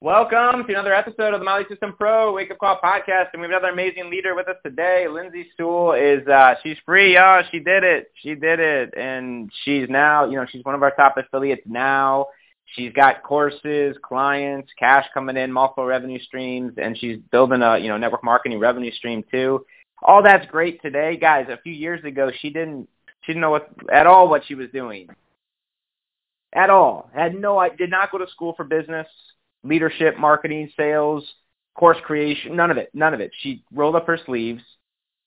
Welcome to another episode of the Lead System Pro Wake Up Call podcast, and we have another amazing leader with us today. Lindsay Sewell is uh, she's free, y'all. She did it. She did it, and she's now, you know, she's one of our top affiliates now. She's got courses, clients, cash coming in, multiple revenue streams, and she's building a you know network marketing revenue stream too. All that's great today, guys. A few years ago, she didn't she didn't know what, at all what she was doing. At all, had no, I did not go to school for business leadership, marketing, sales, course creation, none of it, none of it. She rolled up her sleeves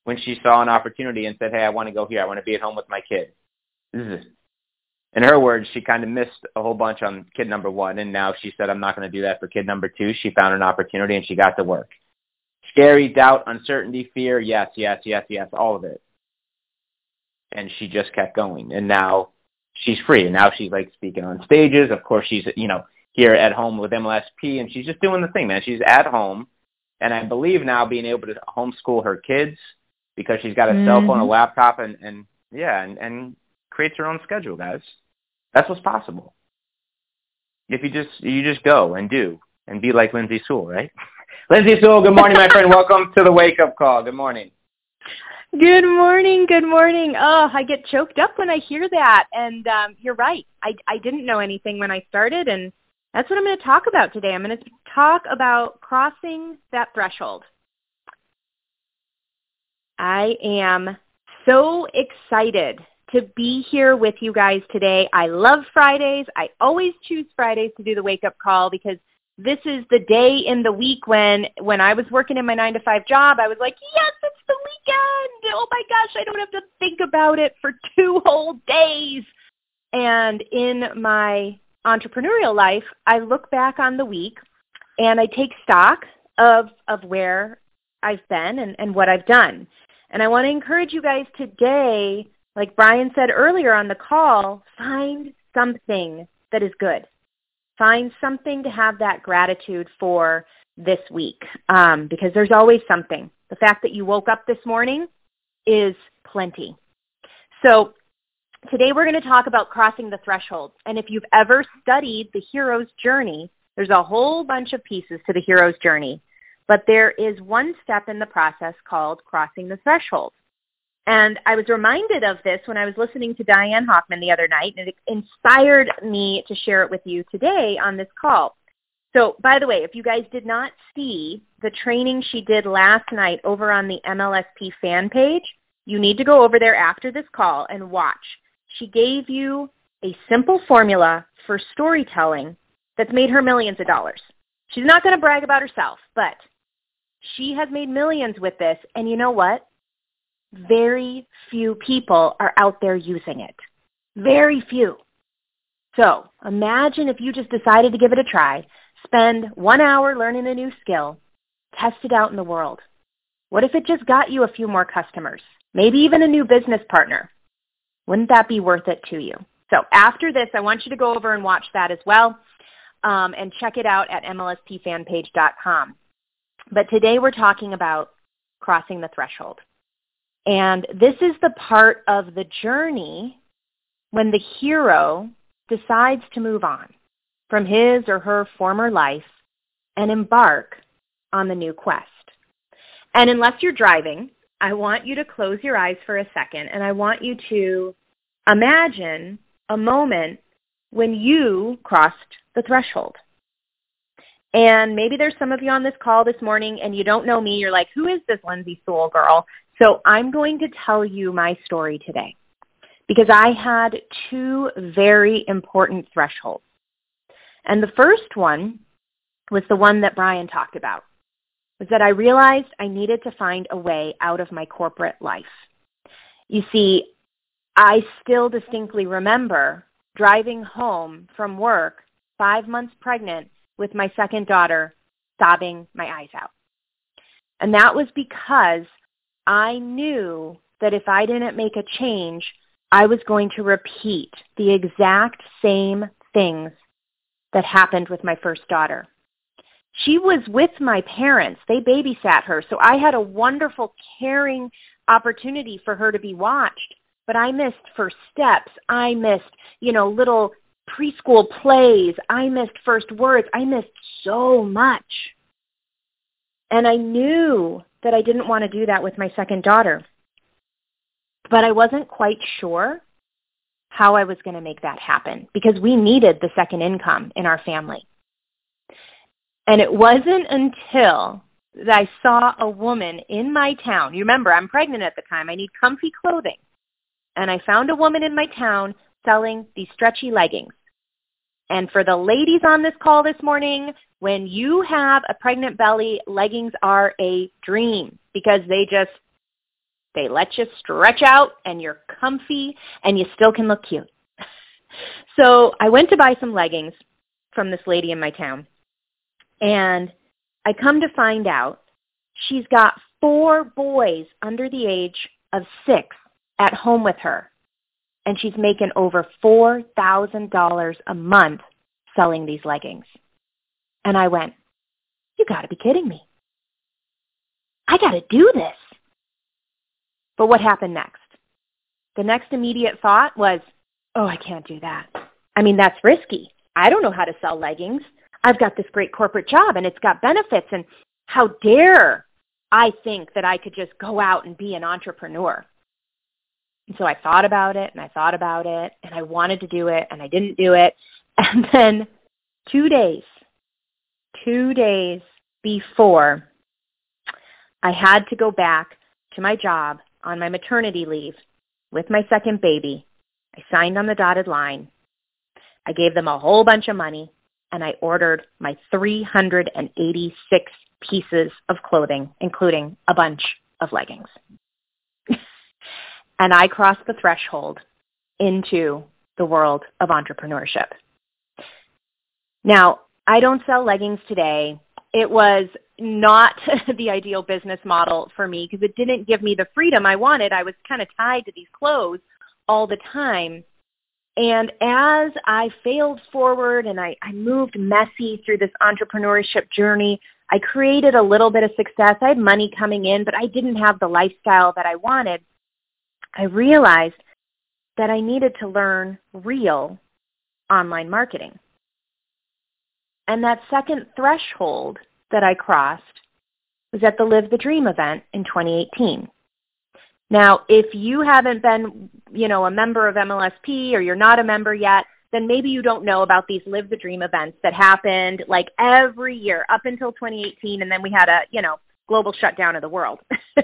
when she saw an opportunity and said, hey, I want to go here. I want to be at home with my kid. In her words, she kind of missed a whole bunch on kid number one, and now she said, I'm not going to do that for kid number two. She found an opportunity, and she got to work. Scary, doubt, uncertainty, fear, yes, yes, yes, yes, all of it. And she just kept going, and now she's free, and now she's like speaking on stages. Of course, she's, you know, here at home with MLSP, and she's just doing the thing, man. She's at home, and I believe now being able to homeschool her kids because she's got a mm-hmm. cell phone, a mm-hmm. laptop, and and yeah, and and creates her own schedule, guys. That's what's possible. If you just you just go and do and be like Lindsay Sewell, right? Lindsay Sewell, good morning, my friend. Welcome to the wake up call. Good morning. Good morning. Good morning. Oh, I get choked up when I hear that. And um, you're right. I I didn't know anything when I started, and that's what I'm going to talk about today. I'm going to talk about crossing that threshold. I am so excited to be here with you guys today. I love Fridays. I always choose Fridays to do the wake up call because this is the day in the week when when I was working in my 9 to 5 job, I was like, "Yes, it's the weekend. Oh my gosh, I don't have to think about it for two whole days." And in my entrepreneurial life, I look back on the week and I take stock of of where I've been and, and what I've done. And I want to encourage you guys today, like Brian said earlier on the call, find something that is good. Find something to have that gratitude for this week um, because there's always something. The fact that you woke up this morning is plenty. So Today we're going to talk about crossing the threshold. And if you've ever studied the hero's journey, there's a whole bunch of pieces to the hero's journey. But there is one step in the process called crossing the threshold. And I was reminded of this when I was listening to Diane Hochman the other night, and it inspired me to share it with you today on this call. So, by the way, if you guys did not see the training she did last night over on the MLSP fan page, you need to go over there after this call and watch she gave you a simple formula for storytelling that's made her millions of dollars. She's not going to brag about herself, but she has made millions with this. And you know what? Very few people are out there using it. Very few. So imagine if you just decided to give it a try, spend one hour learning a new skill, test it out in the world. What if it just got you a few more customers? Maybe even a new business partner. Wouldn't that be worth it to you? So after this, I want you to go over and watch that as well um, and check it out at mlspfanpage.com. But today we're talking about crossing the threshold. And this is the part of the journey when the hero decides to move on from his or her former life and embark on the new quest. And unless you're driving, I want you to close your eyes for a second and I want you to imagine a moment when you crossed the threshold. And maybe there's some of you on this call this morning and you don't know me. You're like, who is this Lindsay Sewell girl? So I'm going to tell you my story today because I had two very important thresholds. And the first one was the one that Brian talked about was that I realized I needed to find a way out of my corporate life. You see, I still distinctly remember driving home from work five months pregnant with my second daughter, sobbing my eyes out. And that was because I knew that if I didn't make a change, I was going to repeat the exact same things that happened with my first daughter. She was with my parents. They babysat her. So I had a wonderful, caring opportunity for her to be watched. But I missed first steps. I missed, you know, little preschool plays. I missed first words. I missed so much. And I knew that I didn't want to do that with my second daughter. But I wasn't quite sure how I was going to make that happen because we needed the second income in our family. And it wasn't until I saw a woman in my town. You remember, I'm pregnant at the time. I need comfy clothing. And I found a woman in my town selling these stretchy leggings. And for the ladies on this call this morning, when you have a pregnant belly, leggings are a dream because they just, they let you stretch out and you're comfy and you still can look cute. So I went to buy some leggings from this lady in my town. And I come to find out she's got four boys under the age of six at home with her. And she's making over $4,000 a month selling these leggings. And I went, you got to be kidding me. I got to do this. But what happened next? The next immediate thought was, oh, I can't do that. I mean, that's risky. I don't know how to sell leggings. I've got this great corporate job and it's got benefits and how dare I think that I could just go out and be an entrepreneur. And so I thought about it and I thought about it and I wanted to do it and I didn't do it. And then two days, two days before I had to go back to my job on my maternity leave with my second baby, I signed on the dotted line. I gave them a whole bunch of money and I ordered my 386 pieces of clothing, including a bunch of leggings. and I crossed the threshold into the world of entrepreneurship. Now, I don't sell leggings today. It was not the ideal business model for me because it didn't give me the freedom I wanted. I was kind of tied to these clothes all the time. And as I failed forward and I, I moved messy through this entrepreneurship journey, I created a little bit of success. I had money coming in, but I didn't have the lifestyle that I wanted. I realized that I needed to learn real online marketing. And that second threshold that I crossed was at the Live the Dream event in 2018. Now, if you haven't been, you know, a member of MLSP or you're not a member yet, then maybe you don't know about these Live the Dream events that happened like every year up until 2018 and then we had a, you know, global shutdown of the world.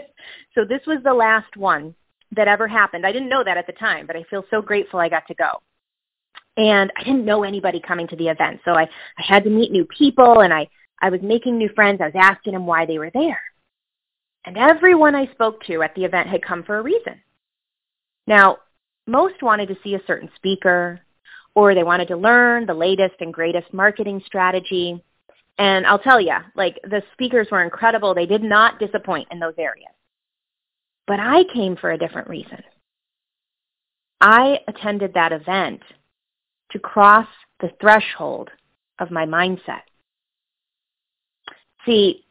so this was the last one that ever happened. I didn't know that at the time, but I feel so grateful I got to go. And I didn't know anybody coming to the event. So I, I had to meet new people and I, I was making new friends. I was asking them why they were there. And everyone I spoke to at the event had come for a reason. Now, most wanted to see a certain speaker, or they wanted to learn the latest and greatest marketing strategy. And I'll tell you, like the speakers were incredible. They did not disappoint in those areas. But I came for a different reason. I attended that event to cross the threshold of my mindset. See,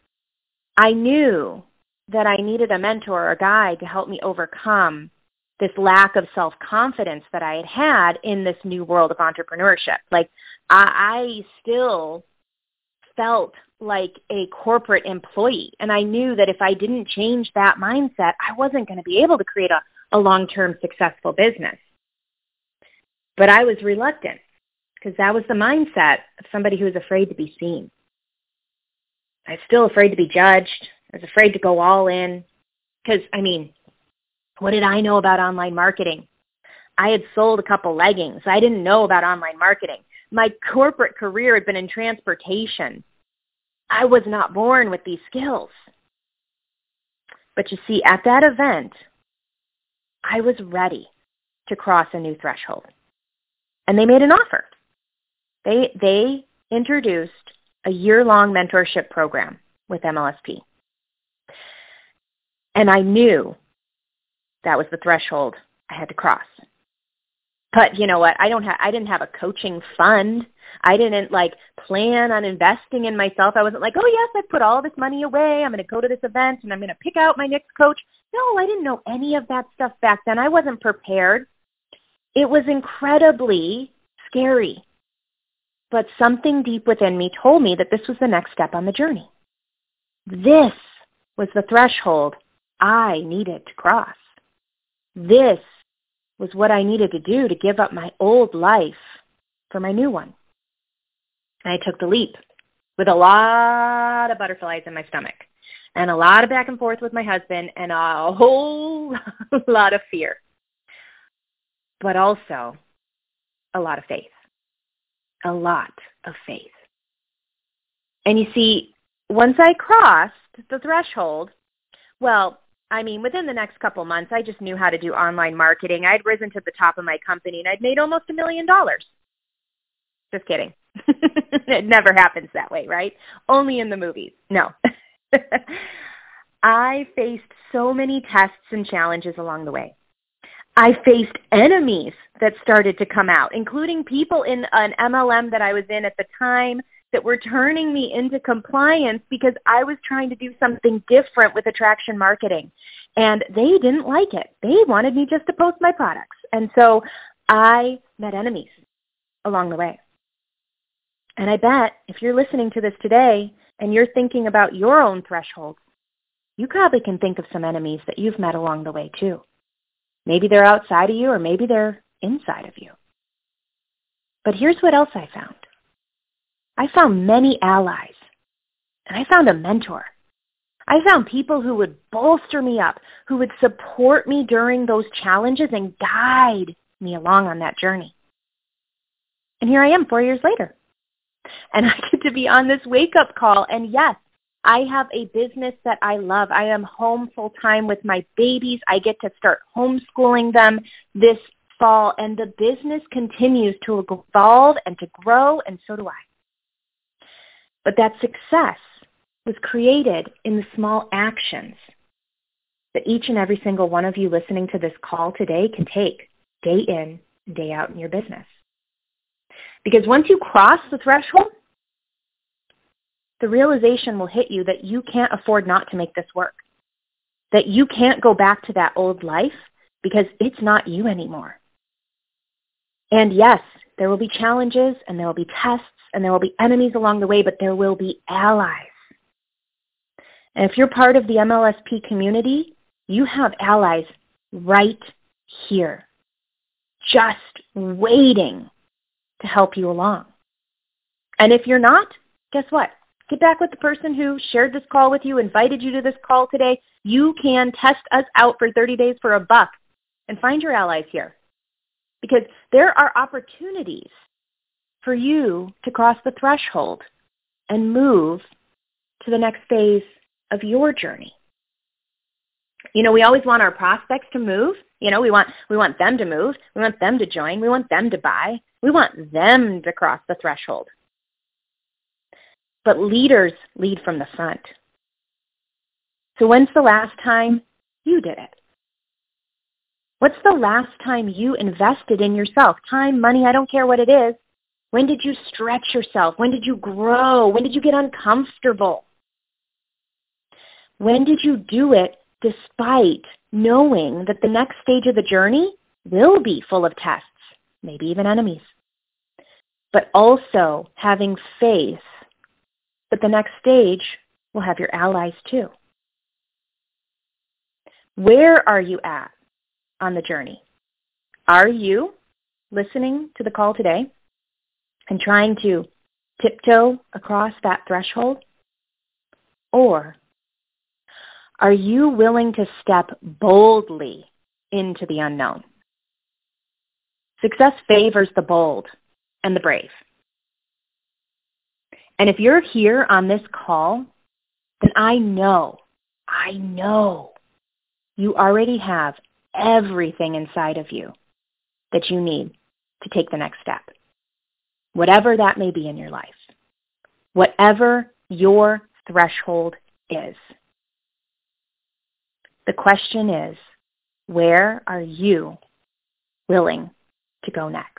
I knew that I needed a mentor or a guide to help me overcome this lack of self-confidence that I had had in this new world of entrepreneurship. Like I, I still felt like a corporate employee. And I knew that if I didn't change that mindset, I wasn't going to be able to create a, a long-term successful business. But I was reluctant because that was the mindset of somebody who was afraid to be seen. I was still afraid to be judged. I was afraid to go all in because, I mean, what did I know about online marketing? I had sold a couple leggings. I didn't know about online marketing. My corporate career had been in transportation. I was not born with these skills. But you see, at that event, I was ready to cross a new threshold. And they made an offer. They, they introduced a year-long mentorship program with MLSP. And I knew that was the threshold I had to cross. But you know what? I don't have I didn't have a coaching fund. I didn't like plan on investing in myself. I wasn't like, "Oh, yes, I put all this money away. I'm going to go to this event and I'm going to pick out my next coach." No, I didn't know any of that stuff back then. I wasn't prepared. It was incredibly scary. But something deep within me told me that this was the next step on the journey. This was the threshold I needed to cross. This was what I needed to do to give up my old life for my new one. And I took the leap with a lot of butterflies in my stomach and a lot of back and forth with my husband and a whole lot of fear, but also a lot of faith. A lot of faith. And you see, once I crossed the threshold, well, I mean, within the next couple months, I just knew how to do online marketing. I'd risen to the top of my company and I'd made almost a million dollars. Just kidding. it never happens that way, right? Only in the movies. No. I faced so many tests and challenges along the way. I faced enemies that started to come out, including people in an MLM that I was in at the time that were turning me into compliance because I was trying to do something different with attraction marketing. And they didn't like it. They wanted me just to post my products. And so I met enemies along the way. And I bet if you're listening to this today and you're thinking about your own thresholds, you probably can think of some enemies that you've met along the way too. Maybe they're outside of you or maybe they're inside of you. But here's what else I found. I found many allies, and I found a mentor. I found people who would bolster me up, who would support me during those challenges and guide me along on that journey. And here I am four years later. And I get to be on this wake up call. And yes, I have a business that I love. I am home full time with my babies. I get to start homeschooling them this fall. And the business continues to evolve and to grow, and so do I. But that success was created in the small actions that each and every single one of you listening to this call today can take day in day out in your business. Because once you cross the threshold, the realization will hit you that you can't afford not to make this work. That you can't go back to that old life because it's not you anymore. And yes, there will be challenges and there will be tests and there will be enemies along the way, but there will be allies. And if you're part of the MLSP community, you have allies right here, just waiting to help you along. And if you're not, guess what? Get back with the person who shared this call with you, invited you to this call today. You can test us out for 30 days for a buck and find your allies here. Because there are opportunities for you to cross the threshold and move to the next phase of your journey. You know, we always want our prospects to move. You know, we want we want them to move. We want them to join. We want them to buy. We want them to cross the threshold. But leaders lead from the front. So when's the last time you did it? What's the last time you invested in yourself? Time, money, I don't care what it is. When did you stretch yourself? When did you grow? When did you get uncomfortable? When did you do it despite knowing that the next stage of the journey will be full of tests, maybe even enemies, but also having faith that the next stage will have your allies too? Where are you at on the journey? Are you listening to the call today and trying to tiptoe across that threshold? Or are you willing to step boldly into the unknown? Success favors the bold and the brave. And if you're here on this call, then I know, I know you already have everything inside of you that you need to take the next step whatever that may be in your life, whatever your threshold is. The question is, Where are you willing to go next?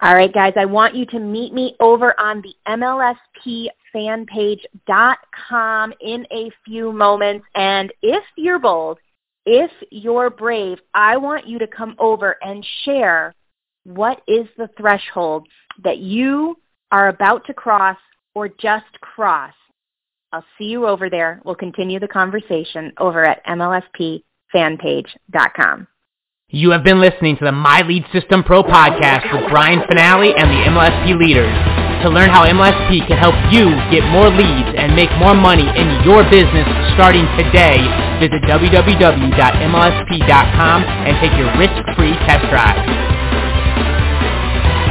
All right, guys, I want you to meet me over on the MLSPfanpage.com in a few moments. And if you're bold, if you're brave, I want you to come over and share what is the threshold that you are about to cross or just cross. I'll see you over there. We'll continue the conversation over at MLSPfanpage.com. You have been listening to the My Lead System Pro podcast with Brian Fanale and the MLSP leaders. To learn how MLSP can help you get more leads and make more money in your business starting today, visit www.mlsp.com and take your risk-free test drive.